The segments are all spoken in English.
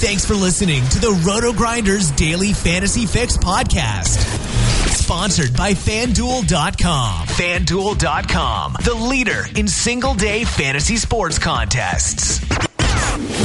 Thanks for listening to the Roto Grinders Daily Fantasy Fix podcast. Sponsored by FanDuel.com. FanDuel.com, the leader in single day fantasy sports contests.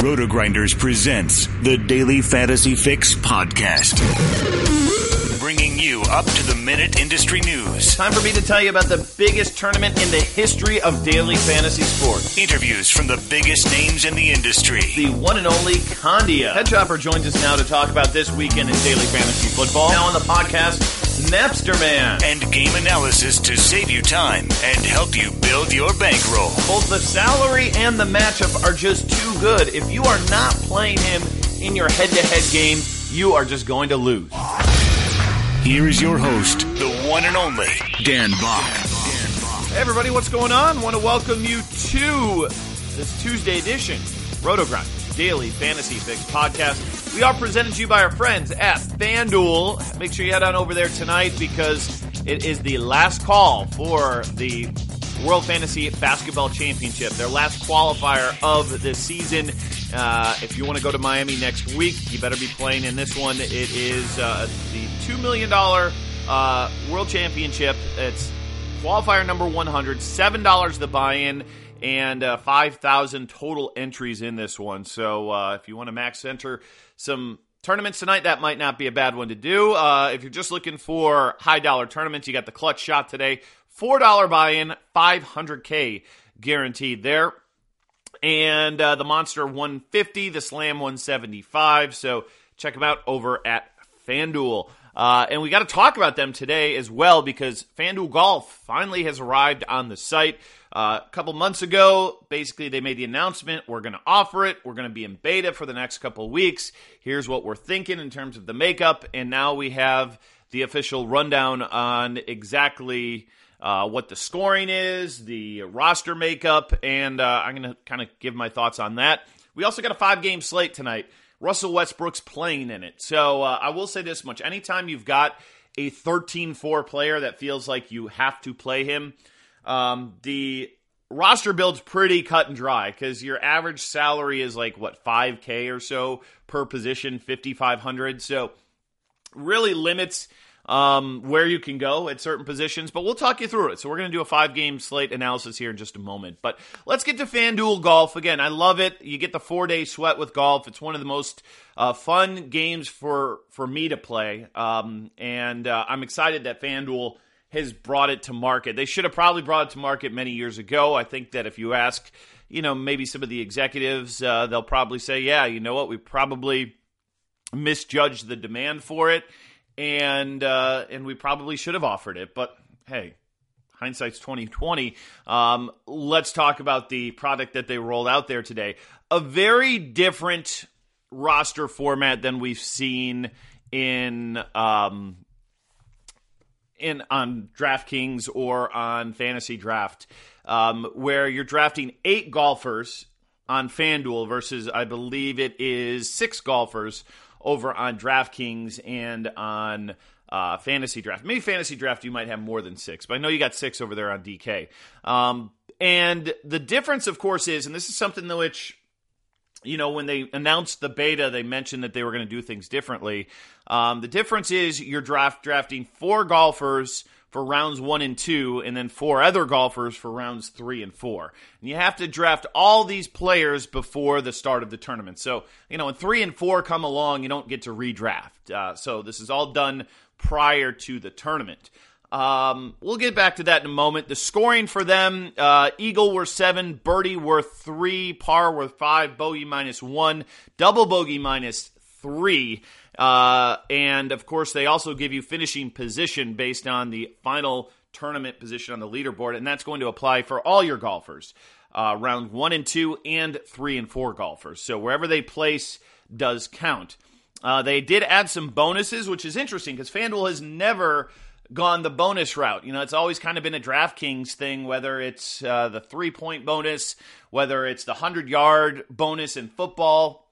Roto Grinders presents the Daily Fantasy Fix podcast. Bringing you up to the minute industry news. Time for me to tell you about the biggest tournament in the history of daily fantasy sports. Interviews from the biggest names in the industry. The one and only Condia. Head Chopper joins us now to talk about this weekend in daily fantasy football. Now on the podcast, Napster Man. And game analysis to save you time and help you build your bankroll. Both the salary and the matchup are just too good. If you are not playing him in your head to head game, you are just going to lose. Here is your host, the one and only Dan Back. Hey everybody, what's going on? Want to welcome you to this Tuesday edition, RotoGrind Daily Fantasy Fix podcast. We are presented to you by our friends at FanDuel. Make sure you head on over there tonight because it is the last call for the World Fantasy Basketball Championship, their last qualifier of the season. Uh, if you want to go to Miami next week, you better be playing in this one. It is uh, the $2 million uh, World Championship. It's qualifier number 100, $7 the buy in, and uh, 5,000 total entries in this one. So uh, if you want to max enter some tournaments tonight, that might not be a bad one to do. Uh, if you're just looking for high dollar tournaments, you got the clutch shot today. $4 buy in, 500K guaranteed there. And uh, the Monster 150, the Slam 175. So check them out over at FanDuel. Uh, and we got to talk about them today as well because FanDuel Golf finally has arrived on the site. Uh, a couple months ago, basically, they made the announcement we're going to offer it. We're going to be in beta for the next couple weeks. Here's what we're thinking in terms of the makeup. And now we have the official rundown on exactly uh, what the scoring is, the roster makeup, and uh, I'm going to kind of give my thoughts on that. We also got a five game slate tonight. Russell Westbrook's playing in it. So uh, I will say this much anytime you've got a 13 4 player that feels like you have to play him, um, the roster build's pretty cut and dry because your average salary is like, what, 5K or so per position, 5,500. So really limits um, where you can go at certain positions, but we'll talk you through it. So we're going to do a five game slate analysis here in just a moment. But let's get to FanDuel Golf. Again, I love it. You get the four day sweat with golf. It's one of the most uh, fun games for, for me to play. Um, and uh, I'm excited that FanDuel has brought it to market. They should have probably brought it to market many years ago. I think that if you ask, you know, maybe some of the executives, uh, they'll probably say, yeah, you know what, we probably misjudged the demand for it and uh, and we probably should have offered it. But hey, hindsight's twenty twenty. Um, let's talk about the product that they rolled out there today. A very different roster format than we've seen in um, in on DraftKings or on Fantasy Draft, um, where you're drafting eight golfers on FanDuel versus I believe it is six golfers over on DraftKings and on uh, Fantasy Draft. Maybe Fantasy Draft you might have more than six, but I know you got six over there on DK. Um, and the difference, of course, is, and this is something which you know, when they announced the beta, they mentioned that they were going to do things differently. Um, the difference is you're draft drafting four golfers for rounds one and two, and then four other golfers for rounds three and four. And you have to draft all these players before the start of the tournament. So, you know, when three and four come along, you don't get to redraft. Uh, so this is all done prior to the tournament. Um, we'll get back to that in a moment. The scoring for them uh, Eagle were seven, Birdie were three, Par were five, Bogey minus one, Double Bogey minus three. Uh, and of course, they also give you finishing position based on the final tournament position on the leaderboard, and that's going to apply for all your golfers. uh, round one and two, and three and four golfers. So wherever they place does count. Uh, they did add some bonuses, which is interesting because FanDuel has never gone the bonus route. You know, it's always kind of been a DraftKings thing, whether it's uh, the three point bonus, whether it's the 100 yard bonus in football,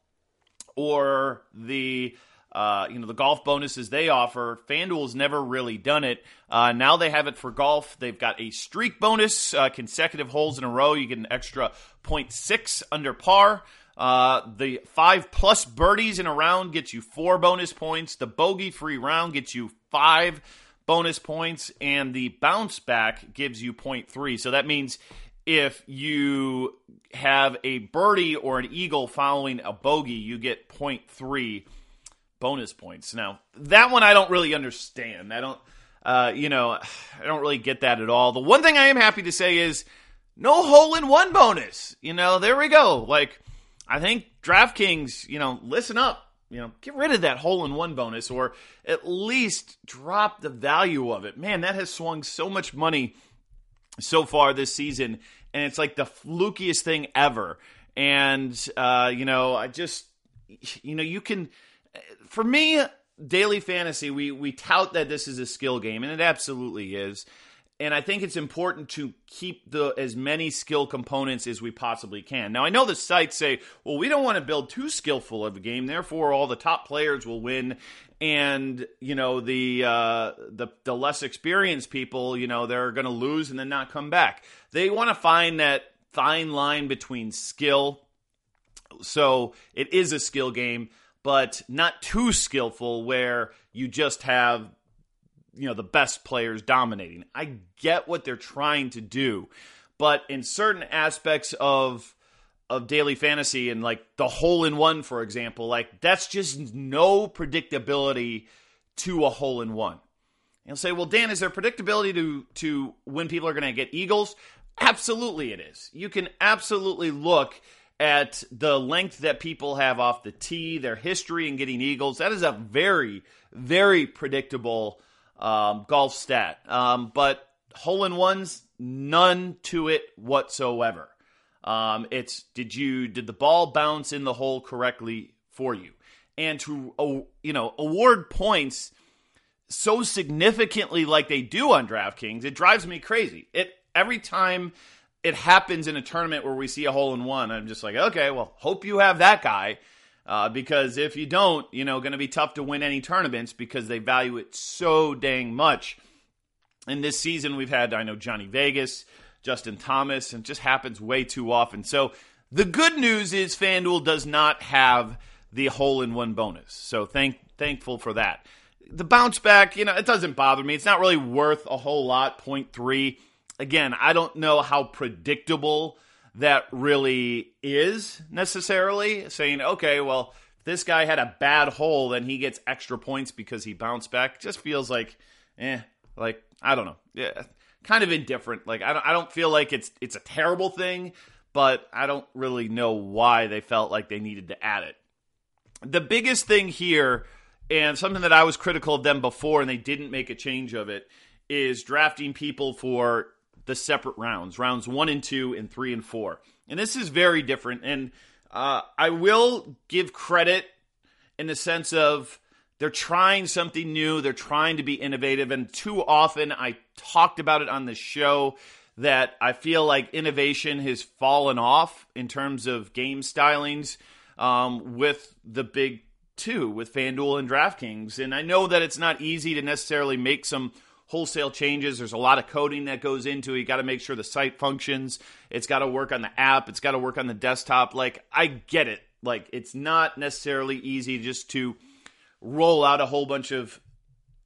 or the uh, you know the golf bonuses they offer. FanDuel's never really done it. Uh, now they have it for golf. They've got a streak bonus, uh, consecutive holes in a row. You get an extra 0.6 under par. Uh, the five plus birdies in a round gets you four bonus points. The bogey free round gets you five bonus points, and the bounce back gives you 0.3. So that means if you have a birdie or an eagle following a bogey, you get 0.3 bonus points. Now, that one I don't really understand. I don't, uh, you know, I don't really get that at all. The one thing I am happy to say is no hole in one bonus. You know, there we go. Like, I think DraftKings, you know, listen up. You know, get rid of that hole in one bonus or at least drop the value of it. Man, that has swung so much money so far this season, and it's like the flukiest thing ever. And, uh, you know, I just, you know, you can for me, daily fantasy, we we tout that this is a skill game, and it absolutely is. And I think it's important to keep the as many skill components as we possibly can. Now I know the sites say, well, we don't want to build too skillful of a game, therefore all the top players will win, and you know the uh, the the less experienced people, you know, they're going to lose and then not come back. They want to find that fine line between skill. So it is a skill game but not too skillful where you just have you know the best players dominating. I get what they're trying to do, but in certain aspects of of daily fantasy and like the hole in one for example, like that's just no predictability to a hole in one. You'll say, "Well, Dan, is there predictability to to when people are going to get eagles?" Absolutely it is. You can absolutely look at the length that people have off the tee, their history in getting eagles. That is a very, very predictable um, golf stat. Um, but hole in ones, none to it whatsoever. Um, it's did you did the ball bounce in the hole correctly for you, and to oh, you know award points so significantly like they do on DraftKings, it drives me crazy. It every time it happens in a tournament where we see a hole in one, I'm just like, okay, well, hope you have that guy. Uh, because if you don't, you know, going to be tough to win any tournaments because they value it so dang much. And this season, we've had, I know, Johnny Vegas, Justin Thomas, and just happens way too often. So the good news is FanDuel does not have the hole in one bonus. So thank thankful for that. The bounce back, you know, it doesn't bother me. It's not really worth a whole lot, 0.3 again, I don't know how predictable that really is necessarily. Saying, okay, well, this guy had a bad hole, then he gets extra points because he bounced back. Just feels like, eh, like I don't know, yeah, kind of indifferent. Like I don't, I don't feel like it's it's a terrible thing, but I don't really know why they felt like they needed to add it. The biggest thing here, and something that I was critical of them before, and they didn't make a change of it, is drafting people for the separate rounds, rounds one and two, and three and four. And this is very different. And uh, I will give credit in the sense of they're trying something new, they're trying to be innovative. And too often, I talked about it on the show that I feel like innovation has fallen off in terms of game stylings um, with the big two, with FanDuel and DraftKings. And I know that it's not easy to necessarily make some wholesale changes. There's a lot of coding that goes into it. You got to make sure the site functions. It's got to work on the app. It's got to work on the desktop. Like, I get it. Like, it's not necessarily easy just to roll out a whole bunch of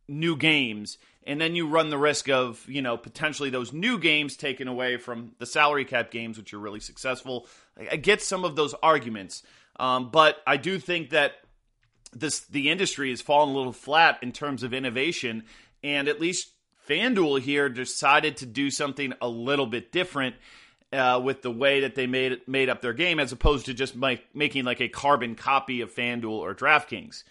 new games and then you run the risk of you know potentially those new games taken away from the salary cap games which are really successful i get some of those arguments um, but i do think that this the industry has fallen a little flat in terms of innovation and at least FanDuel here decided to do something a little bit different uh, with the way that they made made up their game, as opposed to just make, making like a carbon copy of FanDuel or DraftKings.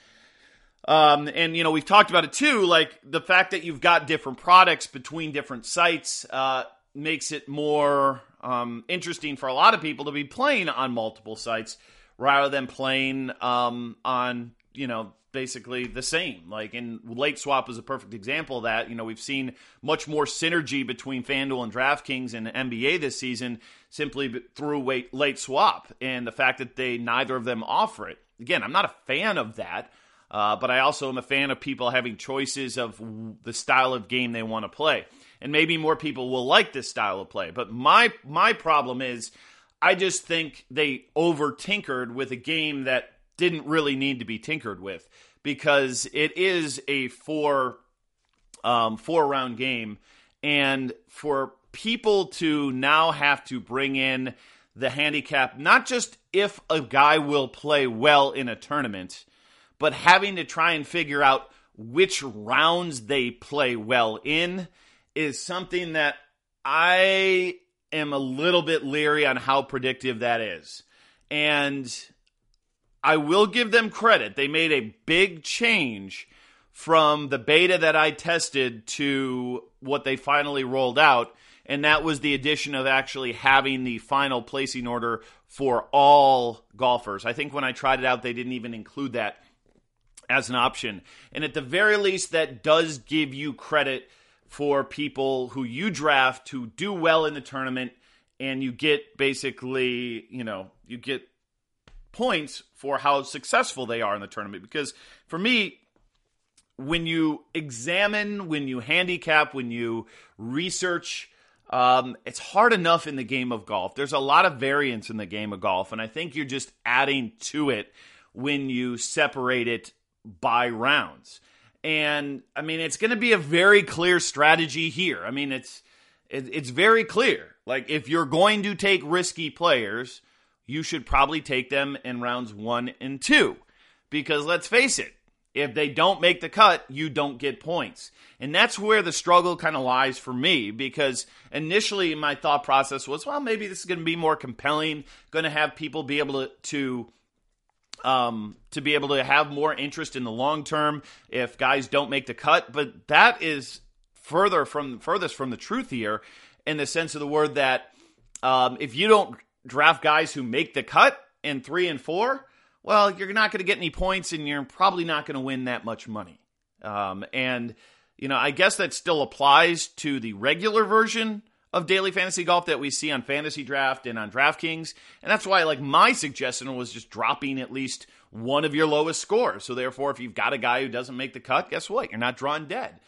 Um, and you know we've talked about it too. Like the fact that you've got different products between different sites uh, makes it more um, interesting for a lot of people to be playing on multiple sites rather than playing um, on you know basically the same. Like in late swap is a perfect example of that. You know, we've seen much more synergy between FanDuel and DraftKings and NBA this season simply through late, swap and the fact that they neither of them offer it. Again, I'm not a fan of that. Uh, but I also am a fan of people having choices of the style of game they want to play, and maybe more people will like this style of play. But my my problem is, I just think they over tinkered with a game that didn't really need to be tinkered with because it is a four um, four round game, and for people to now have to bring in the handicap, not just if a guy will play well in a tournament, but having to try and figure out which rounds they play well in is something that I am a little bit leery on how predictive that is. And I will give them credit. They made a big change from the beta that I tested to what they finally rolled out. And that was the addition of actually having the final placing order for all golfers. I think when I tried it out, they didn't even include that as an option. And at the very least, that does give you credit for people who you draft who do well in the tournament and you get basically, you know, you get points for how successful they are in the tournament. Because for me, when you examine, when you handicap, when you research, um, it's hard enough in the game of golf. There's a lot of variance in the game of golf, and I think you're just adding to it when you separate it by rounds. And I mean, it's going to be a very clear strategy here. I mean, it's it, it's very clear. Like if you're going to take risky players, you should probably take them in rounds one and two. Because let's face it, if they don't make the cut, you don't get points. And that's where the struggle kind of lies for me because initially my thought process was, well, maybe this is going to be more compelling, going to have people be able to, to um, to be able to have more interest in the long term if guys don't make the cut. But that is further from furthest from the truth here in the sense of the word that um, if you don't draft guys who make the cut in three and four, well, you're not going to get any points and you're probably not going to win that much money. Um, and, you know, I guess that still applies to the regular version of daily fantasy golf that we see on fantasy draft and on DraftKings. And that's why, like, my suggestion was just dropping at least one of your lowest scores. So, therefore, if you've got a guy who doesn't make the cut, guess what? You're not drawn dead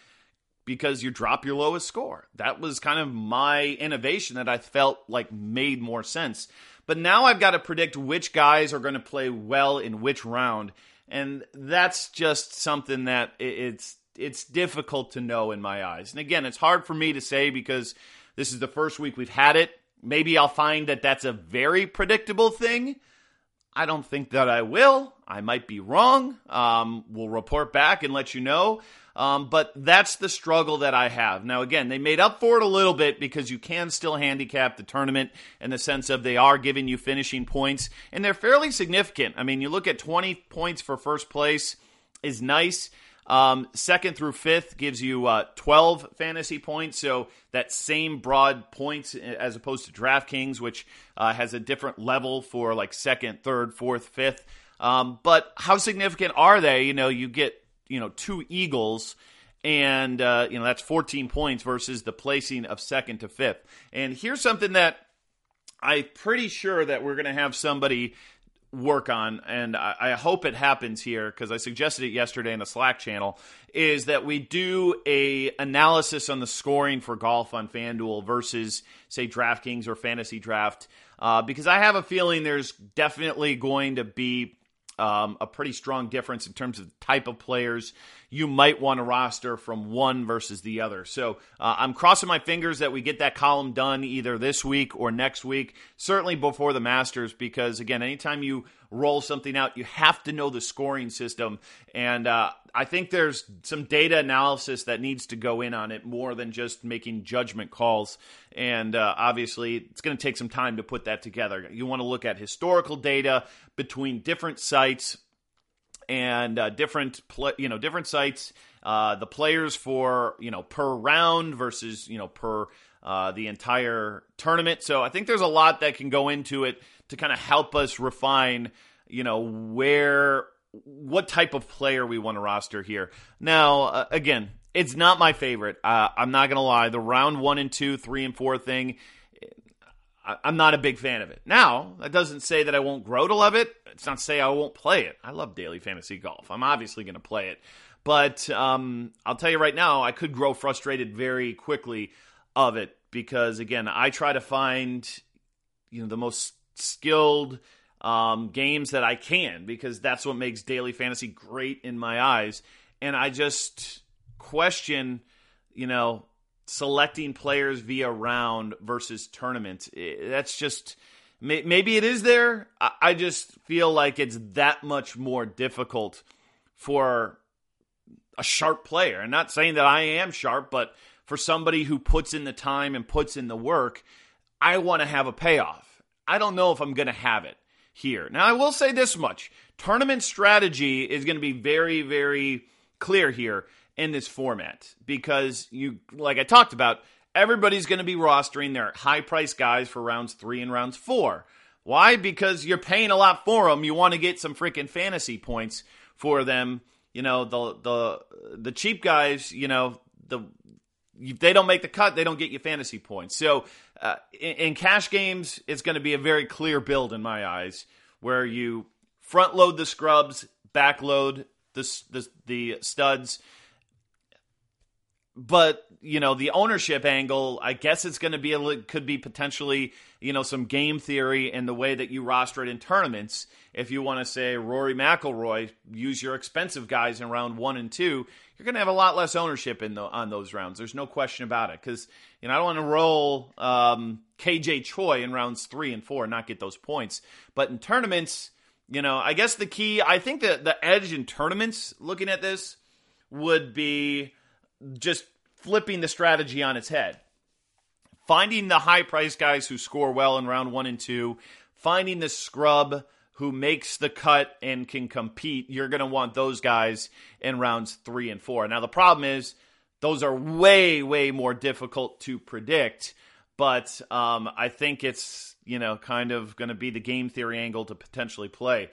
because you drop your lowest score. That was kind of my innovation that I felt like made more sense. But now I've got to predict which guys are going to play well in which round, and that's just something that it's it's difficult to know in my eyes. And again, it's hard for me to say because this is the first week we've had it. Maybe I'll find that that's a very predictable thing. I don't think that I will. I might be wrong. Um, we'll report back and let you know. Um, but that's the struggle that I have. Now, again, they made up for it a little bit because you can still handicap the tournament in the sense of they are giving you finishing points, and they're fairly significant. I mean, you look at 20 points for first place is nice. Um, second through fifth gives you uh, 12 fantasy points. So that same broad points as opposed to DraftKings, which uh, has a different level for like second, third, fourth, fifth. Um, but how significant are they? You know, you get you know two Eagles, and uh, you know that's 14 points versus the placing of second to fifth. And here's something that I'm pretty sure that we're going to have somebody work on, and I, I hope it happens here because I suggested it yesterday in the Slack channel. Is that we do a analysis on the scoring for golf on FanDuel versus say DraftKings or Fantasy Draft, uh, because I have a feeling there's definitely going to be um, a pretty strong difference in terms of the type of players you might want to roster from one versus the other. So uh, I'm crossing my fingers that we get that column done either this week or next week, certainly before the Masters, because again, anytime you roll something out, you have to know the scoring system. And uh, I think there's some data analysis that needs to go in on it more than just making judgment calls. And uh, obviously, it's going to take some time to put that together. You want to look at historical data between different sites and uh, different pl- you know different sites uh, the players for you know per round versus you know per uh, the entire tournament. So I think there's a lot that can go into it to kind of help us refine, you know, where what type of player we want to roster here. Now, uh, again, it's not my favorite. Uh, I'm not to lie. The round one and two, three and four thing, I'm not a big fan of it. Now, that doesn't say that I won't grow to love it. It's not to say I won't play it. I love daily fantasy golf. I'm obviously going to play it. But um, I'll tell you right now, I could grow frustrated very quickly of it because, again, I try to find you know the most skilled um, games that I can because that's what makes daily fantasy great in my eyes. And I just question, you know, selecting players via round versus tournament. That's just maybe it is there. I just feel like it's that much more difficult for a sharp player. And not saying that I am sharp, but for somebody who puts in the time and puts in the work, I want to have a payoff. I don't know if I'm going to have it here. Now, I will say this much tournament strategy is going to be very, very clear here in this format because you, like I talked about, everybody's going to be rostering their high price guys for rounds three and rounds four. Why? Because you're paying a lot for them. You want to get some freaking fantasy points for them. You know, the the the cheap guys, you know, the if they don't make the cut, they don't get you fantasy points. So uh, in, in, cash games, it's going to be a very clear build in my eyes, where you front load the scrubs, back load the the, the studs. But you know the ownership angle, I guess it's going to be a could be potentially you know some game theory in the way that you roster it in tournaments. If you want to say Rory McIlroy, use your expensive guys in round one and two you're going to have a lot less ownership in the, on those rounds. There's no question about it because you know I don't want to roll um, KJ Choi in rounds three and four and not get those points. But in tournaments, you know, I guess the key, I think that the edge in tournaments, looking at this, would be just flipping the strategy on its head. Finding the high price guys who score well in round one and two, finding the scrub who makes the cut and can compete, you're going to want those guys in rounds three and four. Now, the problem is those are way, way more difficult to predict, but um, I think it's, you know, kind of going to be the game theory angle to potentially play.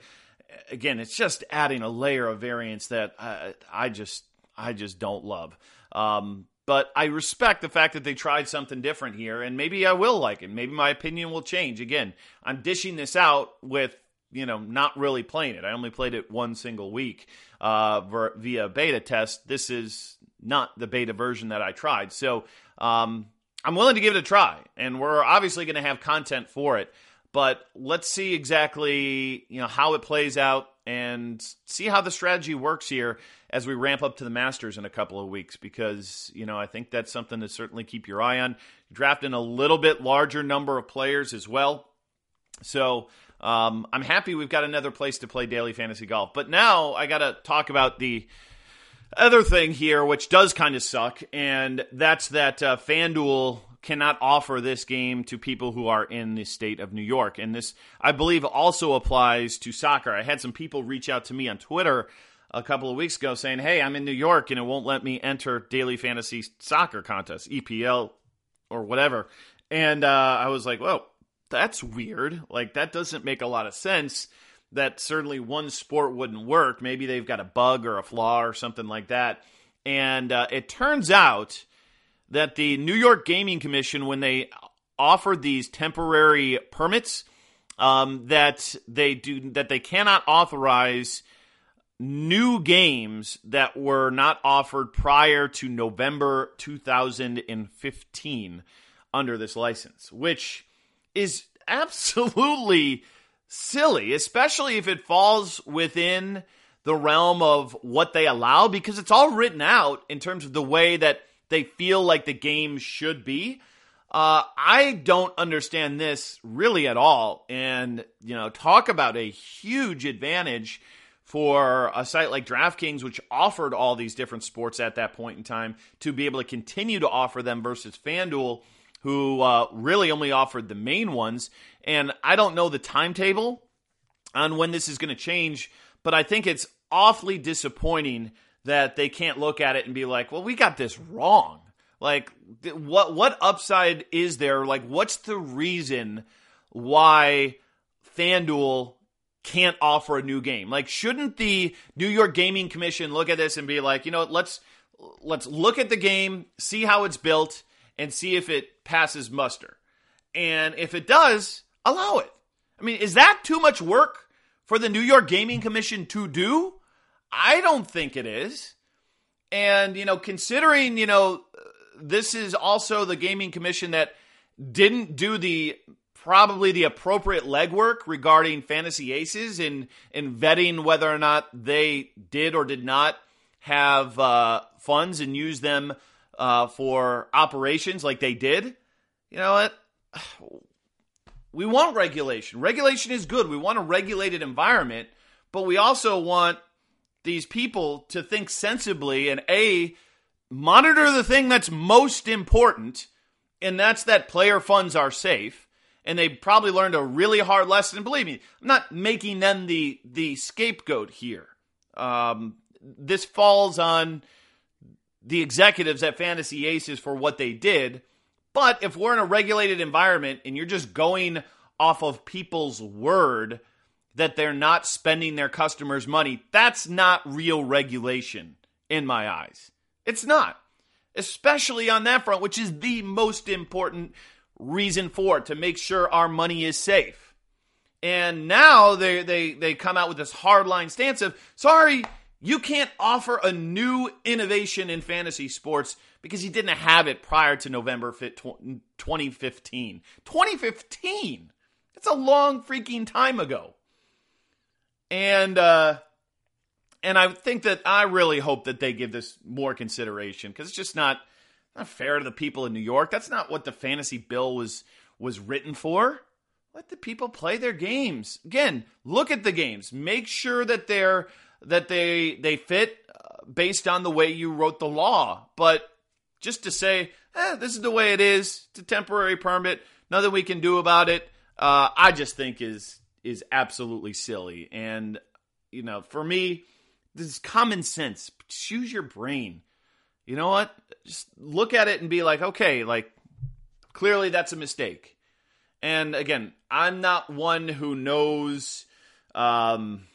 Again, it's just adding a layer of variance that I, I just, I just don't love. Um, but I respect the fact that they tried something different here, and maybe I will like it. Maybe my opinion will change. Again, I'm dishing this out with you know, not really playing it. I only played it one single week uh, via beta test. This is not the beta version that I tried. So um, I'm willing to give it a try, and we're obviously going to have content for it. But let's see exactly you know how it plays out and see how the strategy works here as we ramp up to the Masters in a couple of weeks. Because you know I think that's something to certainly keep your eye on. Drafting a little bit larger number of players as well. So um, I'm happy we've got another place to play daily fantasy golf. But now I got to talk about the other thing here, which does kind of suck, and that's that uh, FanDuel cannot offer this game to people who are in the state of New York. And this, I believe, also applies to soccer. I had some people reach out to me on Twitter a couple of weeks ago saying, Hey, I'm in New York and it won't let me enter daily fantasy soccer contest, EPL or whatever. And uh, I was like, Well, that's weird. Like that doesn't make a lot of sense. That certainly one sport wouldn't work. Maybe they've got a bug or a flaw or something like that. And uh, it turns out that the New York Gaming Commission, when they offered these temporary permits, um, that they do that they cannot authorize new games that were not offered prior to November 2015 under this license, which is absolutely silly, especially if it falls within the realm of what they allow because it's all written out in terms of the way that they feel like the game should be. Uh, I don't understand this really at all. And, you know, talk about a huge advantage for a site like DraftKings, which offered all these different sports at that point in time, to be able to continue to offer them versus FanDuel who uh, really only offered the main ones. And I don't know the timetable on when this is going to change, but I think it's awfully disappointing that they can't look at it and be like, well, we got this wrong. Like, th- what what upside is there? Like, what's the reason why FanDuel can't offer a new game? Like, shouldn't the New York Gaming Commission look at this and be like, you know, let's let's look at the game, see how it's built, and see if it passes muster. And if it does, allow it. I mean, is that too much work for the New York Gaming Commission to do? I don't think it is. And, you know, considering, you know, this is also the gaming commission that didn't do the probably the appropriate legwork regarding fantasy aces and in vetting whether or not they did or did not have uh, funds and use them uh, for operations like they did. You know what? We want regulation. Regulation is good. We want a regulated environment, but we also want these people to think sensibly and a monitor the thing that's most important, and that's that player funds are safe. And they probably learned a really hard lesson. Believe me, I'm not making them the the scapegoat here. Um, this falls on the executives at Fantasy Aces for what they did. But if we're in a regulated environment and you're just going off of people's word that they're not spending their customers' money, that's not real regulation in my eyes. It's not. Especially on that front, which is the most important reason for it to make sure our money is safe. And now they they they come out with this hardline stance of sorry, you can't offer a new innovation in fantasy sports because you didn't have it prior to November 2015. 2015. That's a long freaking time ago. And uh and I think that I really hope that they give this more consideration because it's just not not fair to the people in New York. That's not what the fantasy bill was was written for. Let the people play their games. Again, look at the games. Make sure that they're that they they fit uh, based on the way you wrote the law. But just to say, eh, this is the way it is. It's a temporary permit. Nothing we can do about it. Uh, I just think is is absolutely silly. And you know, for me, this is common sense. Use your brain. You know what? Just look at it and be like, okay, like clearly that's a mistake. And again, I'm not one who knows um,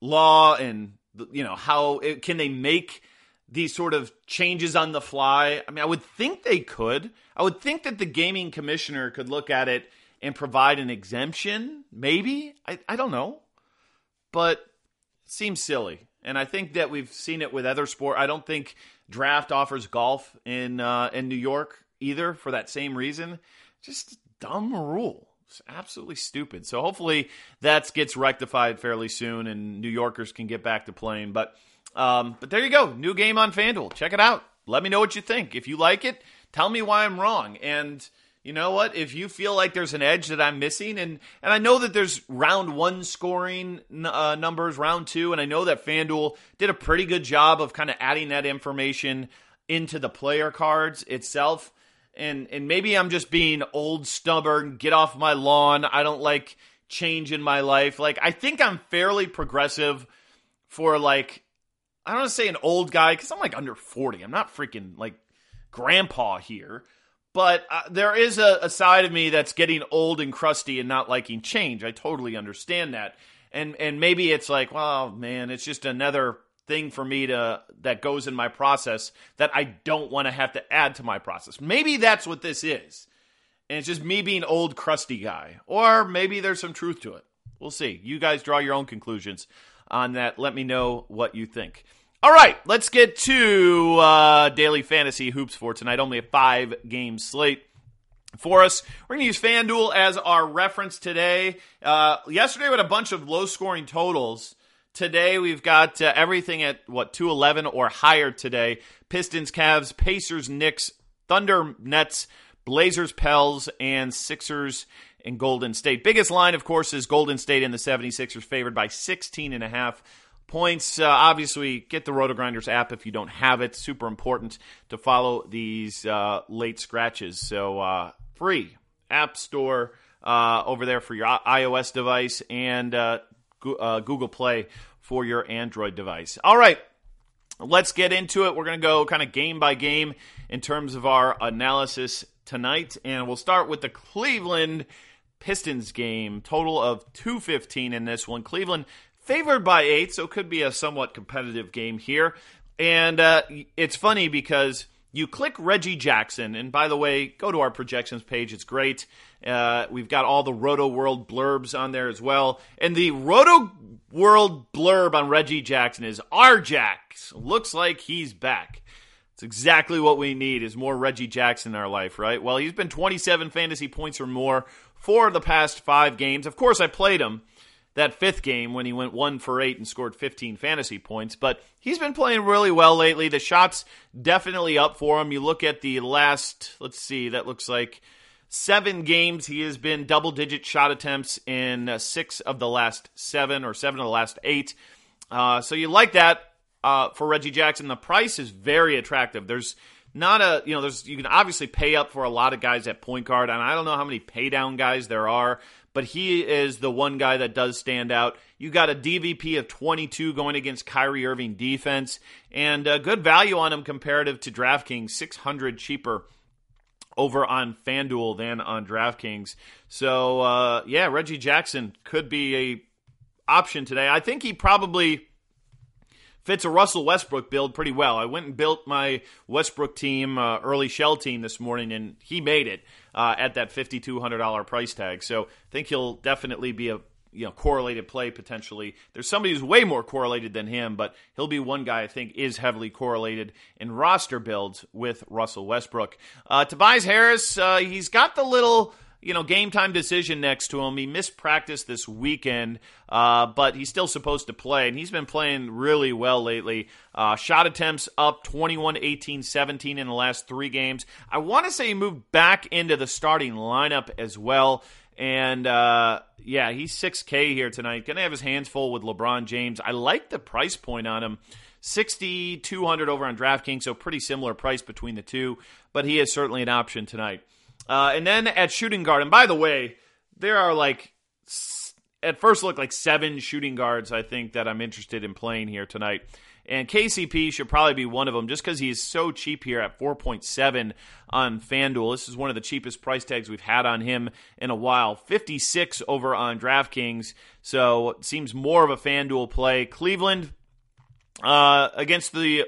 law and you know how it, can they make these sort of changes on the fly. I mean, I would think they could. I would think that the gaming commissioner could look at it and provide an exemption, maybe. I, I don't know. But seems silly and I think that we've seen it with other sport. I don't think draft offers golf in uh, in New York either for that same reason. Just dumb rule. It's absolutely stupid. So hopefully that gets rectified fairly soon, and New Yorkers can get back to playing. But um, but there you go, new game on FanDuel. Check it out. Let me know what you think. If you like it, tell me why I'm wrong. And you know what? If you feel like there's an edge that I'm missing, and and I know that there's round one scoring uh, numbers, round two, and I know that FanDuel did a pretty good job of kind of adding that information into the player cards itself. And and maybe I'm just being old, stubborn. Get off my lawn. I don't like change in my life. Like I think I'm fairly progressive for like I don't want to say an old guy because I'm like under 40. I'm not freaking like grandpa here. But uh, there is a, a side of me that's getting old and crusty and not liking change. I totally understand that. And and maybe it's like, well, man, it's just another thing for me to that goes in my process that I don't want to have to add to my process. Maybe that's what this is. And it's just me being old crusty guy. Or maybe there's some truth to it. We'll see. You guys draw your own conclusions on that. Let me know what you think. All right, let's get to uh, daily fantasy hoops for tonight. Only a five game slate for us. We're going to use FanDuel as our reference today. Uh, yesterday, we had a bunch of low scoring totals. Today, we've got uh, everything at what, 211 or higher today Pistons, Cavs, Pacers, Knicks, Thunder, Nets, Blazers, Pels, and Sixers and Golden State. Biggest line, of course, is Golden State and the 76ers favored by 16 and a half points. Uh, obviously, get the Roto Grinders app if you don't have it. Super important to follow these uh, late scratches. So uh, free app store uh, over there for your iOS device and uh, uh, Google Play for your Android device. All right. let's get into it. We're going to go kind of game by game in terms of our analysis tonight. And we'll start with the Cleveland Pistons game. Total of 215 in this one. Cleveland favored by eight, so it could be a somewhat competitive game here. And uh, it's funny because you click Reggie Jackson, and by the way, go to our projections page. It's great. Uh, we've got all the Roto World blurbs on there as well. And the Roto World blurb on Reggie Jackson is "Our Jacks looks like he's back." It's exactly what we need is more Reggie Jackson in our life, right? Well, he's been 27 fantasy points or more for the past five games. Of course, I played him that fifth game when he went one for eight and scored 15 fantasy points. But he's been playing really well lately. The shots definitely up for him. You look at the last, let's see, that looks like seven games. He has been double digit shot attempts in uh, six of the last seven or seven of the last eight. Uh, so you like that uh, for Reggie Jackson. The price is very attractive. There's not a you know there's you can obviously pay up for a lot of guys at point guard and I don't know how many pay down guys there are but he is the one guy that does stand out. You got a DVP of 22 going against Kyrie Irving defense, and a good value on him comparative to DraftKings, 600 cheaper over on FanDuel than on DraftKings. So uh, yeah, Reggie Jackson could be a option today. I think he probably fits a Russell Westbrook build pretty well. I went and built my Westbrook team, uh, early shell team this morning, and he made it uh, at that $5,200 price tag. So I think he'll definitely be a you know correlated play potentially. There's somebody who's way more correlated than him, but he'll be one guy I think is heavily correlated in roster builds with Russell Westbrook. Uh, Tobias Harris, uh, he's got the little you know, game time decision next to him. He missed practice this weekend, uh, but he's still supposed to play, and he's been playing really well lately. Uh, shot attempts up 21, 18, 17 in the last three games. I want to say he moved back into the starting lineup as well. And uh, yeah, he's 6K here tonight. Going to have his hands full with LeBron James. I like the price point on him. 6200 over on DraftKings, so pretty similar price between the two, but he is certainly an option tonight. Uh, and then at shooting guard, and by the way, there are like at first look like seven shooting guards I think that I'm interested in playing here tonight. And KCP should probably be one of them just because he is so cheap here at 4.7 on FanDuel. This is one of the cheapest price tags we've had on him in a while. 56 over on DraftKings. So it seems more of a FanDuel play. Cleveland uh, against the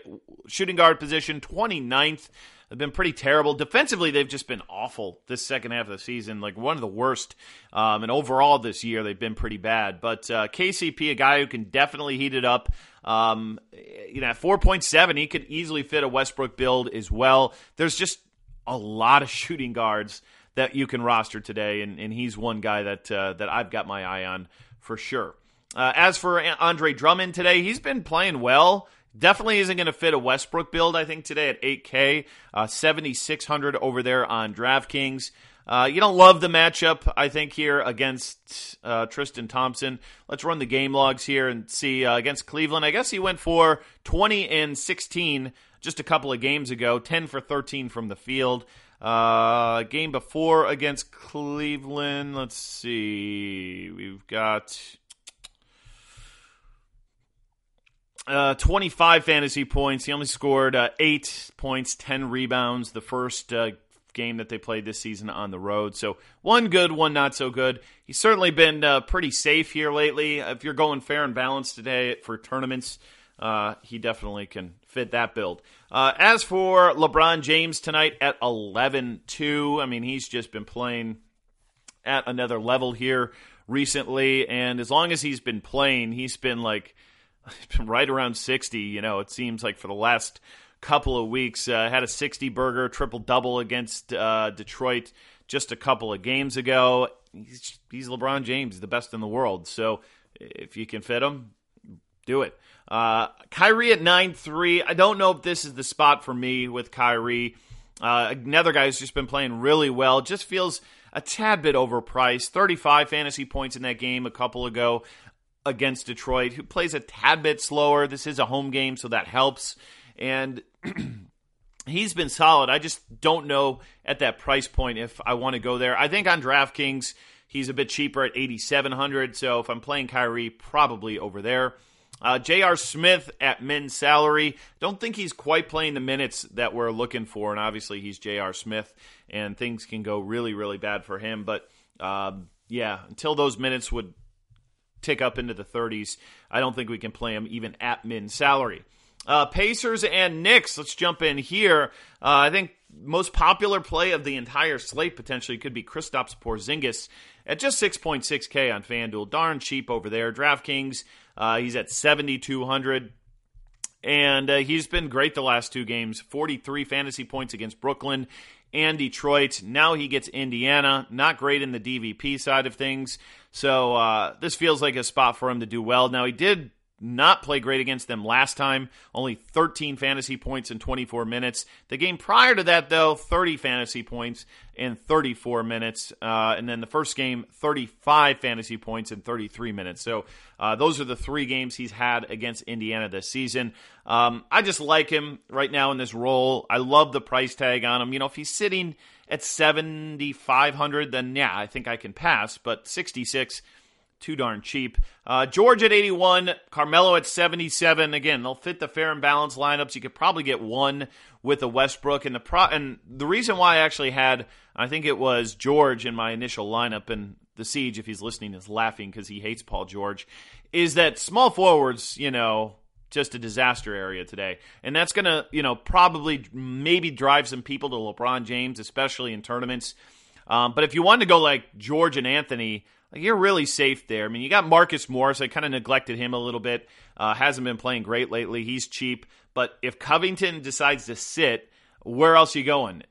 shooting guard position, 29th have been pretty terrible. Defensively, they've just been awful this second half of the season, like one of the worst. Um, and overall this year, they've been pretty bad. But uh, KCP, a guy who can definitely heat it up. Um, you know, at 4.7, he could easily fit a Westbrook build as well. There's just a lot of shooting guards that you can roster today, and, and he's one guy that uh, that I've got my eye on for sure. Uh, as for Andre Drummond today, he's been playing well. Definitely isn't going to fit a Westbrook build, I think, today at 8K, uh, 7,600 over there on DraftKings. Uh, you don't love the matchup, I think, here against uh, Tristan Thompson. Let's run the game logs here and see uh, against Cleveland. I guess he went for 20 and 16 just a couple of games ago, 10 for 13 from the field. Uh, game before against Cleveland, let's see. We've got Uh, 25 fantasy points. He only scored uh, eight points, 10 rebounds the first uh, game that they played this season on the road. So one good, one not so good. He's certainly been uh, pretty safe here lately. If you're going fair and balanced today for tournaments, uh, he definitely can fit that build. Uh, as for LeBron James tonight at 11 2, I mean, he's just been playing at another level here recently. And as long as he's been playing, he's been like been right around 60. You know, it seems like for the last couple of weeks. Uh, had a 60 burger triple double against uh, Detroit just a couple of games ago. He's, he's, LeBron James, the best in the world. So if you can fit him, do it. Uh, Kyrie at 9 3. I don't know if this is the spot for me with Kyrie. Uh, another guy who's just been playing really well. Just feels a tad bit overpriced. 35 fantasy points in that game a couple ago against Detroit, who plays a tad bit slower. This is a home game, so that helps. And he's been solid. I just don't know at that price point if I want to go there. I think on DraftKings, he's a bit cheaper at 8700 So if I'm playing Kyrie, probably over there. Uh, J.R. Smith at men's salary. Don't think he's quite playing the minutes that we're looking for, and obviously he's J.R. Smith, and things can go really, really bad for him. But um, yeah, until those minutes would tick up into the 30s, I don't think we can play him even at min salary. Uh, Pacers and Knicks. Let's jump in here. Uh, I think most popular play of the entire slate potentially could be Kristaps Porzingis at just 6.6K on FanDuel. Darn cheap over there. DraftKings, uh, he's at 7,200. And uh, he's been great the last two games 43 fantasy points against Brooklyn and Detroit. Now he gets Indiana. Not great in the DVP side of things. So uh, this feels like a spot for him to do well. Now he did not play great against them last time. Only 13 fantasy points in 24 minutes. The game prior to that, though, 30 fantasy points in 34 minutes. Uh, and then the first game, 35 fantasy points in 33 minutes. So uh, those are the three games he's had against Indiana this season. Um, I just like him right now in this role. I love the price tag on him. You know, if he's sitting at 7,500, then yeah, I think I can pass. But 66 too darn cheap. Uh, George at 81, Carmelo at 77. Again, they'll fit the fair and balanced lineups. You could probably get one with a Westbrook. And the pro- and the reason why I actually had, I think it was George in my initial lineup, and the Siege, if he's listening, is laughing because he hates Paul George, is that small forwards, you know, just a disaster area today. And that's going to, you know, probably maybe drive some people to LeBron James, especially in tournaments. Um, but if you wanted to go like George and Anthony, you're really safe there. I mean, you got Marcus Morris. I kind of neglected him a little bit. Uh, hasn't been playing great lately. He's cheap. But if Covington decides to sit, where else are you going?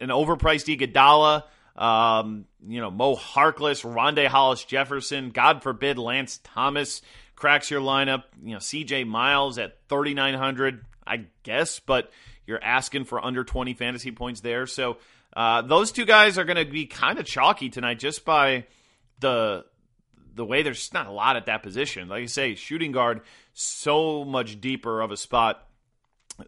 An overpriced Iguodala, um, you know, Mo Harkless, Rondae Hollis Jefferson, God forbid Lance Thomas cracks your lineup. You know, CJ Miles at 3,900, I guess, but you're asking for under 20 fantasy points there. So uh, those two guys are going to be kind of chalky tonight just by – the the way there's not a lot at that position. Like I say, shooting guard so much deeper of a spot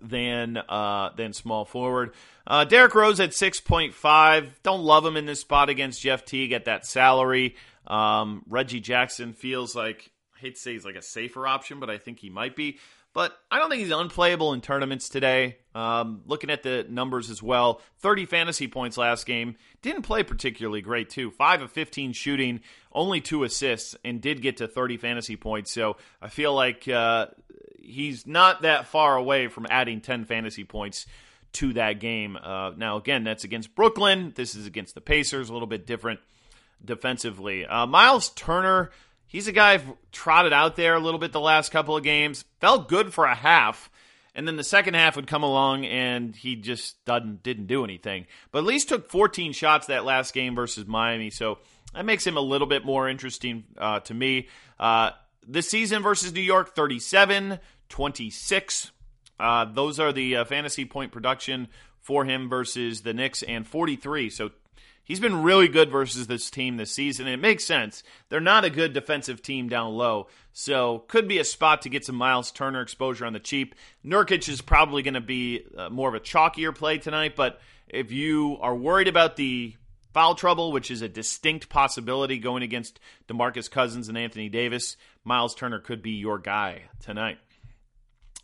than uh, than small forward. Uh, Derrick Rose at six point five. Don't love him in this spot against Jeff Teague at that salary. Um, Reggie Jackson feels like hate to say he's like a safer option, but I think he might be. But I don't think he's unplayable in tournaments today. Um, looking at the numbers as well 30 fantasy points last game. Didn't play particularly great, too. 5 of 15 shooting, only two assists, and did get to 30 fantasy points. So I feel like uh, he's not that far away from adding 10 fantasy points to that game. Uh, now, again, that's against Brooklyn. This is against the Pacers, a little bit different defensively. Uh, Miles Turner He's a guy I've trotted out there a little bit the last couple of games. Felt good for a half, and then the second half would come along and he just didn't didn't do anything. But at least took 14 shots that last game versus Miami, so that makes him a little bit more interesting uh, to me. Uh, this season versus New York, 37, 26. Uh, those are the uh, fantasy point production for him versus the Knicks, and 43. So He's been really good versus this team this season. And it makes sense. They're not a good defensive team down low. So could be a spot to get some Miles Turner exposure on the cheap. Nurkic is probably going to be uh, more of a chalkier play tonight. But if you are worried about the foul trouble, which is a distinct possibility going against DeMarcus Cousins and Anthony Davis, Miles Turner could be your guy tonight.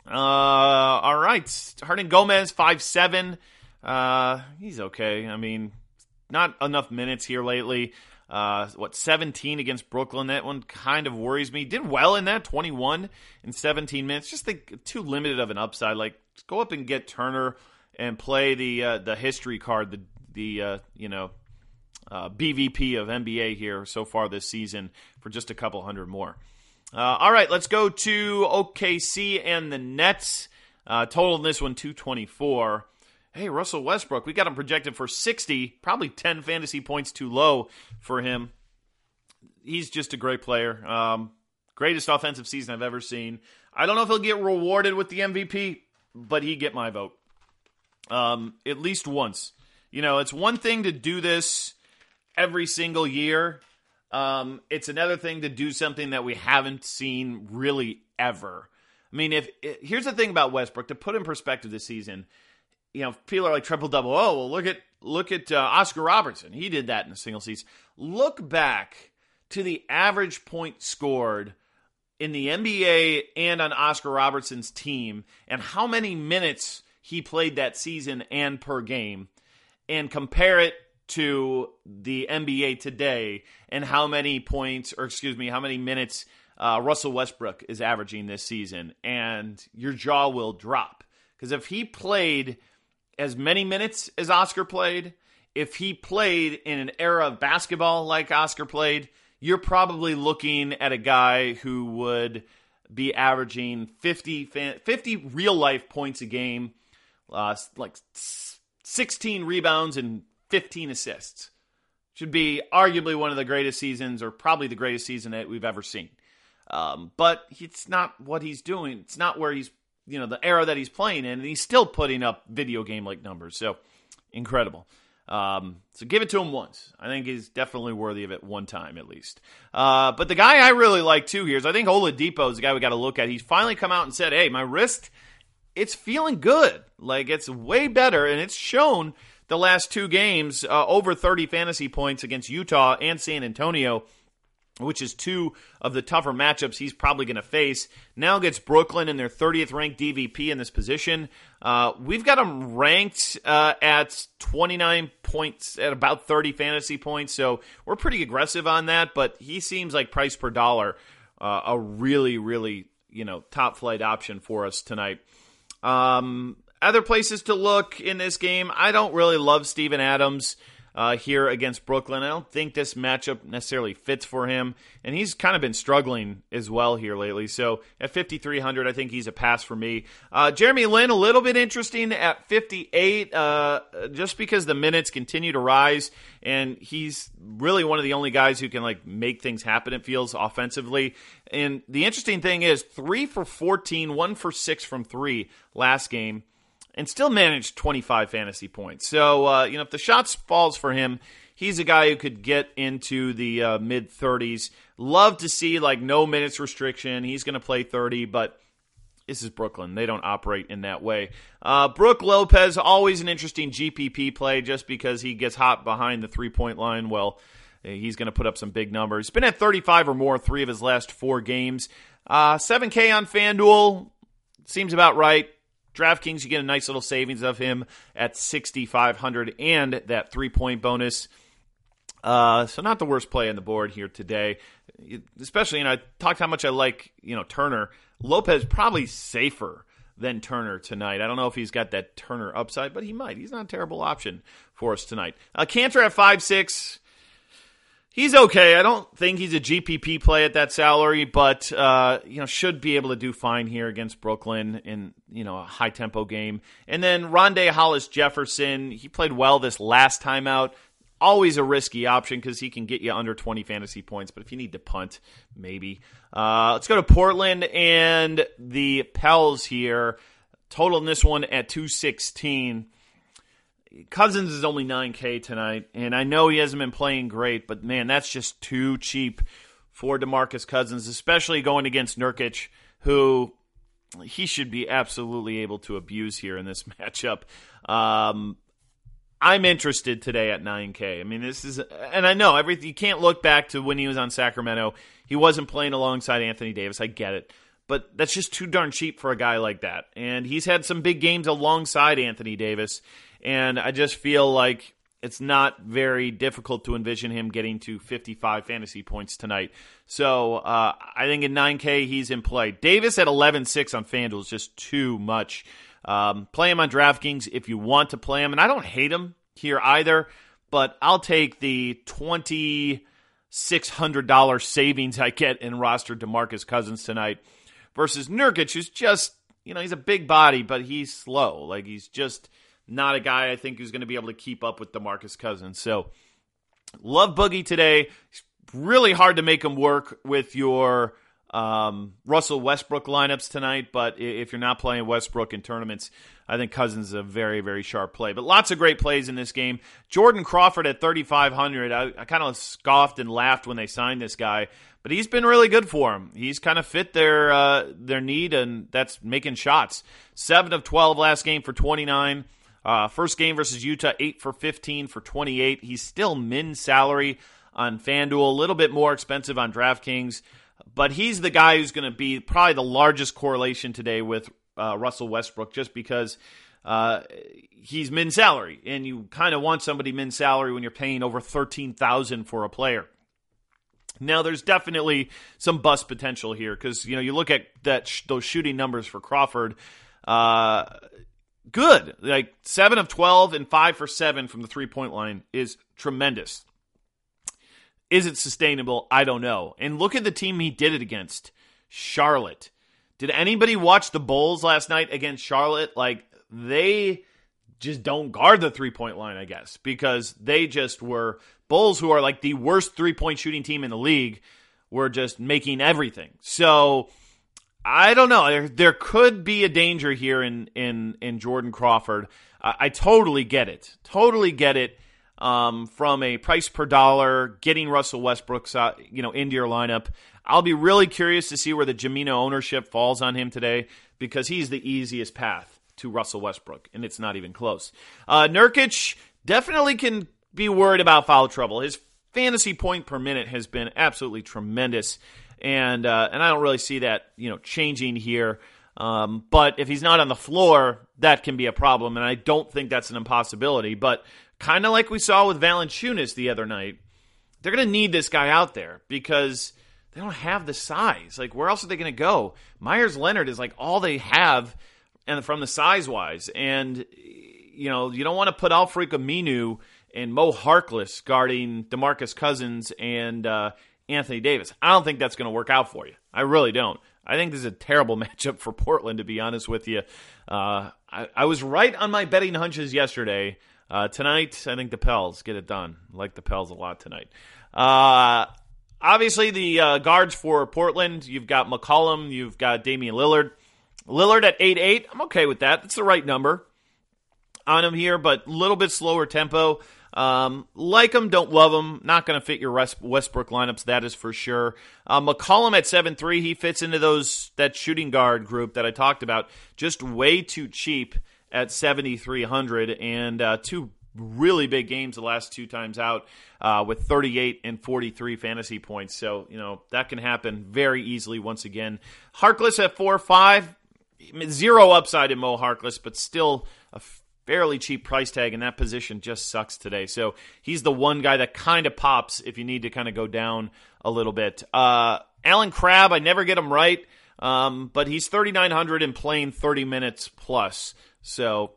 Uh, all right. Hernangomez, five seven. Uh, he's okay. I mean, not enough minutes here lately. Uh, what 17 against Brooklyn? That one kind of worries me. Did well in that 21 in 17 minutes. Just think too limited of an upside. Like go up and get Turner and play the uh, the history card, the the uh, you know uh, BVP of NBA here so far this season for just a couple hundred more. Uh, all right, let's go to OKC and the Nets. Uh, total in this one 224 hey, Russell Westbrook, we got him projected for 60, probably 10 fantasy points too low for him. He's just a great player. Um, greatest offensive season I've ever seen. I don't know if he'll get rewarded with the MVP, but he get my vote. Um, at least once. You know, it's one thing to do this every single year. Um, it's another thing to do something that we haven't seen really ever. I mean, if here's the thing about Westbrook to put in perspective this season, you know, people are like triple double. Oh, well, look at look at uh, Oscar Robertson. He did that in the single season. Look back to the average point scored in the NBA and on Oscar Robertson's team and how many minutes he played that season and per game and compare it to the NBA today and how many points, or excuse me, how many minutes uh, Russell Westbrook is averaging this season, and your jaw will drop. Because if he played as many minutes as Oscar played, if he played in an era of basketball like Oscar played, you're probably looking at a guy who would be averaging 50, 50 real life points a game, uh, like 16 rebounds and 15 assists. Should be arguably one of the greatest seasons, or probably the greatest season that we've ever seen. Um, but it's not what he's doing. It's not where he's, you know, the era that he's playing in, and he's still putting up video game like numbers. So incredible. Um, so give it to him once. I think he's definitely worthy of it one time at least. Uh, but the guy I really like too here is I think Oladipo is the guy we got to look at. He's finally come out and said, "Hey, my wrist, it's feeling good. Like it's way better, and it's shown." the last two games, uh, over 30 fantasy points against Utah and San Antonio, which is two of the tougher matchups he's probably going to face. Now gets Brooklyn in their 30th ranked DVP in this position. Uh, we've got him ranked uh, at 29 points, at about 30 fantasy points. So we're pretty aggressive on that, but he seems like price per dollar, uh, a really, really, you know, top flight option for us tonight. Um, other places to look in this game, I don't really love Steven Adams uh, here against Brooklyn. I don't think this matchup necessarily fits for him, and he's kind of been struggling as well here lately. So at 5,300, I think he's a pass for me. Uh, Jeremy Lin, a little bit interesting at 58, uh, just because the minutes continue to rise, and he's really one of the only guys who can like make things happen. It feels offensively. And the interesting thing is, three for 14, one for six from three last game and still managed 25 fantasy points. So, uh, you know, if the shots falls for him, he's a guy who could get into the uh, mid 30s. Love to see like no minutes restriction. He's going to play 30, but this is Brooklyn. They don't operate in that way. Uh, Brook Lopez, always an interesting GPP play just because he gets hot behind the three point line. Well, he's going to put up some big numbers. Been at 35 or more three of his last four games. Uh, 7K on FanDuel seems about right. DraftKings, you get a nice little savings of him at 6,500 and that three point bonus. Uh, so not the worst play on the board here today, especially. And I talked how much I like you know Turner. Lopez probably safer than Turner tonight. I don't know if he's got that Turner upside, but he might. He's not a terrible option for us tonight. Uh, Kanter at five six he's okay. I don't think he's a GPP play at that salary, but uh, you know should be able to do fine here against Brooklyn in you know a high tempo game. And then Rondae Hollis Jefferson, he played well this last time out. Always a risky option because he can get you under 20 fantasy points, but if you need to punt, maybe. Uh, let's go to Portland and the Pels here. Total in this one at 216. Cousins is only 9K tonight, and I know he hasn't been playing great, but man, that's just too cheap for DeMarcus Cousins, especially going against Nurkic, who he should be absolutely able to abuse here in this matchup. Um, I'm interested today at 9K. I mean, this is, and I know everything. You can't look back to when he was on Sacramento. He wasn't playing alongside Anthony Davis. I get it, but that's just too darn cheap for a guy like that. And he's had some big games alongside Anthony Davis and I just feel like it's not very difficult to envision him getting to 55 fantasy points tonight. So uh, I think in 9K he's in play. Davis at 11.6 on FanDuel is just too much. Um, play him on DraftKings if you want to play him, and I don't hate him here either. But I'll take the twenty six hundred dollar savings I get in roster Demarcus Cousins tonight versus Nurkic, who's just you know he's a big body, but he's slow. Like he's just not a guy I think who's going to be able to keep up with DeMarcus Cousins. So, love Boogie today. It's really hard to make him work with your um, Russell Westbrook lineups tonight, but if you're not playing Westbrook in tournaments, I think Cousins is a very, very sharp play. But lots of great plays in this game. Jordan Crawford at 3,500. I, I kind of scoffed and laughed when they signed this guy, but he's been really good for him. He's kind of fit their uh, their need, and that's making shots. Seven of 12 last game for 29. Uh, first game versus Utah, 8 for 15 for 28. He's still min salary on FanDuel, a little bit more expensive on DraftKings, but he's the guy who's going to be probably the largest correlation today with uh, Russell Westbrook, just because uh, he's min salary, and you kind of want somebody min salary when you're paying over thirteen thousand for a player. Now, there's definitely some bust potential here because you know you look at that sh- those shooting numbers for Crawford. Uh, good, like seven of twelve and five for seven from the three point line is tremendous. Is it sustainable? I don't know. And look at the team he did it against, Charlotte. Did anybody watch the Bulls last night against Charlotte? Like they just don't guard the three point line, I guess, because they just were Bulls, who are like the worst three point shooting team in the league, were just making everything. So I don't know. There, there could be a danger here in in in Jordan Crawford. I, I totally get it. Totally get it. Um, from a price per dollar, getting Russell Westbrook's uh, you know, into your lineup. I'll be really curious to see where the Jamino ownership falls on him today because he's the easiest path to Russell Westbrook, and it's not even close. Uh, Nurkic definitely can be worried about foul trouble. His fantasy point per minute has been absolutely tremendous, and uh, and I don't really see that you know changing here. Um, but if he's not on the floor, that can be a problem, and I don't think that's an impossibility. But kind of like we saw with Valanciunas the other night, they're going to need this guy out there because they don't have the size. Like, where else are they going to go? Meyers Leonard is like all they have and from the size wise. And you know, you don't want to put Al-Farouq Aminu and Mo Harkless guarding DeMarcus Cousins and uh, Anthony Davis. I don't think that's going to work out for you. I really don't. I think this is a terrible matchup for Portland, to be honest with you. Uh, I, I, was right on my betting hunches yesterday. Uh, tonight, I think the Pels get it done. I like the Pels a lot tonight. Uh, obviously, the uh, guards for Portland, you've got McCollum, you've got Damian Lillard. Lillard at 8 8. I'm okay with that. That's the right number on him here, but a little bit slower tempo. Um, like him, don't love him. Not going to fit your Westbrook lineups, that is for sure. Uh, McCollum at seven three, he fits into those that shooting guard group that I talked about. Just way too cheap at 7,300 and uh, two really big games the last two times out uh, with 38 and 43 fantasy points. So, you know, that can happen very easily once again. Harkless at 4 5 zero upside in Mo Harkless, but still a fairly cheap price tag, and that position just sucks today. So he's the one guy that kind of pops if you need to kind of go down a little bit. Uh, Allen Crabbe, I never get him right, um, but he's 3,900 and playing 30 minutes plus. So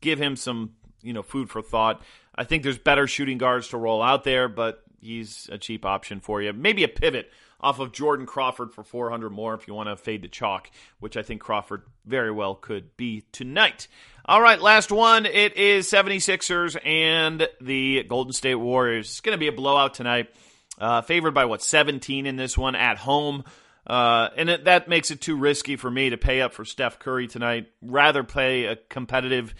give him some you know food for thought. I think there's better shooting guards to roll out there, but he's a cheap option for you. Maybe a pivot off of Jordan Crawford for 400 more if you want to fade the chalk, which I think Crawford very well could be tonight. All right, last one. It is 76ers and the Golden State Warriors. It's going to be a blowout tonight. Uh, favored by what 17 in this one at home. Uh, and it, that makes it too risky for me to pay up for Steph Curry tonight. Rather play a competitive,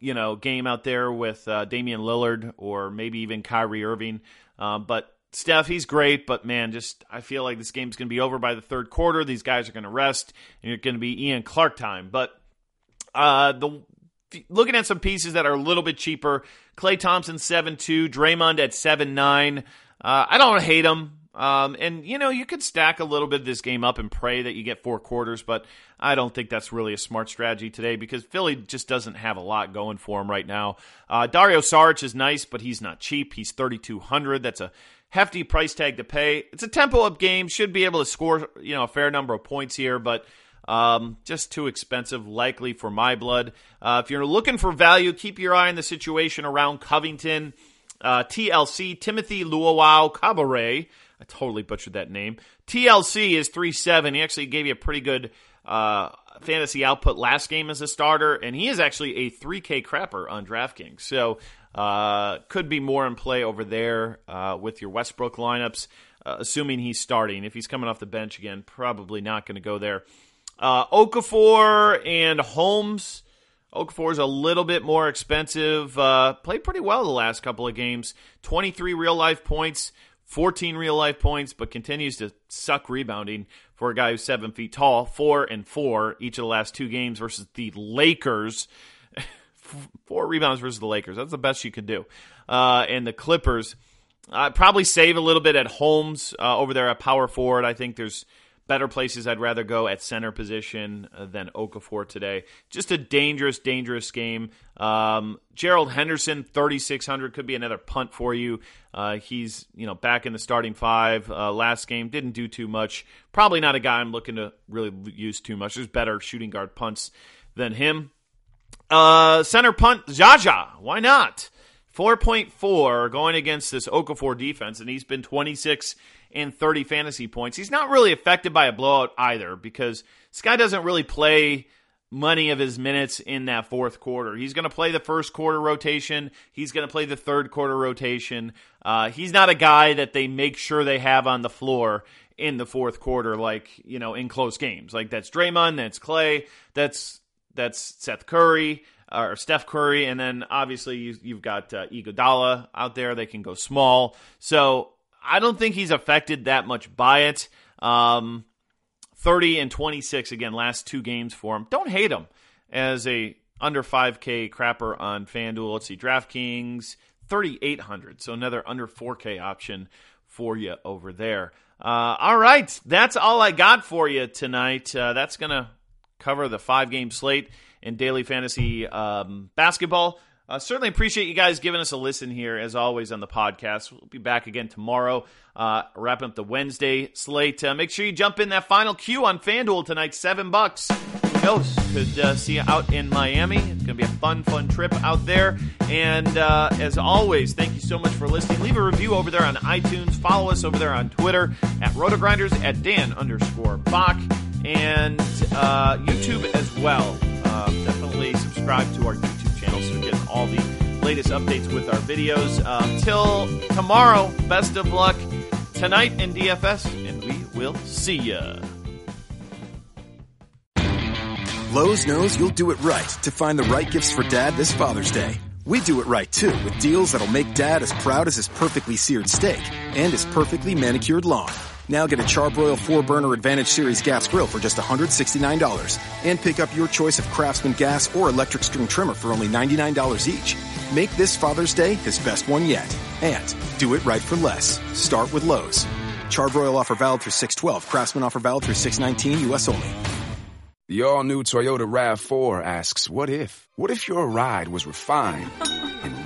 you know, game out there with uh, Damian Lillard or maybe even Kyrie Irving. Uh, but Steph, he's great, but man, just I feel like this game's going to be over by the third quarter. These guys are going to rest, and it's going to be Ian Clark time. But uh, the looking at some pieces that are a little bit cheaper, Klay Thompson seven two, Draymond at seven nine. Uh, I don't hate them. Um, and you know you could stack a little bit of this game up and pray that you get four quarters, but I don't think that's really a smart strategy today because Philly just doesn't have a lot going for him right now. Uh, Dario Saric is nice, but he's not cheap. He's thirty two hundred. That's a hefty price tag to pay. It's a tempo up game, should be able to score you know a fair number of points here, but um, just too expensive, likely for my blood. Uh, if you're looking for value, keep your eye on the situation around Covington, uh, TLC, Timothy Luau Cabaret. I totally butchered that name. TLC is three seven. He actually gave you a pretty good uh, fantasy output last game as a starter, and he is actually a 3K crapper on DraftKings. So uh, could be more in play over there uh, with your Westbrook lineups, uh, assuming he's starting. If he's coming off the bench again, probably not going to go there. Uh, Okafor and Holmes. Okafor is a little bit more expensive. Uh, played pretty well the last couple of games. 23 real life points, 14 real life points, but continues to suck rebounding for a guy who's seven feet tall. Four and four each of the last two games versus the Lakers four rebounds versus the Lakers. That's the best you could do. Uh, and the Clippers, Uh, probably save a little bit at Holmes uh, over there at power forward. I think there's better places I'd rather go at center position uh, than Okafor today. Just a dangerous, dangerous game. Um, Gerald Henderson, 3,600 could be another punt for you. Uh, he's you know back in the starting five. Uh, last game didn't do too much. Probably not a guy I'm looking to really use too much. There's better shooting guard punts than him. Uh, center punt, Zaza. Why not? 4.4 going against this Okafor defense, and he's been 26 and 30 fantasy points. He's not really affected by a blowout either because this guy doesn't really play money of his minutes in that fourth quarter. He's going to play the first quarter rotation. He's going to play the third quarter rotation. Uh, he's not a guy that they make sure they have on the floor in the fourth quarter, like you know, in close games. Like that's Draymond, that's Clay, that's that's Seth Curry or Steph Curry, and then obviously you, have got uh, Iguodala out there. They can go small, so I don't think he's affected that much by it. Um, 30 and 26 again, last two games for him. Don't hate him as a under 5K crapper on FanDuel. Let's see, DraftKings 3,800, so another under 4K option for you over there. Uh, all right, that's all I got for you tonight. Uh, that's gonna cover the five game slate in daily fantasy um, basketball. Uh, certainly appreciate you guys giving us a listen here, as always, on the podcast. We'll be back again tomorrow, uh, wrapping up the Wednesday slate. Uh, make sure you jump in that final queue on FanDuel tonight, seven bucks. Knows? Could uh, see you out in Miami. It's going to be a fun, fun trip out there. And uh, as always, thank you so much for listening. Leave a review over there on iTunes. Follow us over there on Twitter at RotoGrinders at Dan underscore Back and uh, YouTube as well. Definitely subscribe to our YouTube channel so you get all the latest updates with our videos. Um, tomorrow, best of luck tonight in DFS, and we will see ya. Lowe's knows you'll do it right to find the right gifts for dad this Father's Day. We do it right too with deals that'll make dad as proud as his perfectly seared steak and his perfectly manicured lawn. Now get a Char-Broil 4-Burner Advantage Series gas grill for just $169 and pick up your choice of Craftsman gas or electric string trimmer for only $99 each. Make this Father's Day his best one yet. And do it right for less. Start with Lowe's. Char-Broil offer valid through 612. Craftsman offer valid through 619 U.S. only. The all-new Toyota RAV4 asks, what if? What if your ride was refined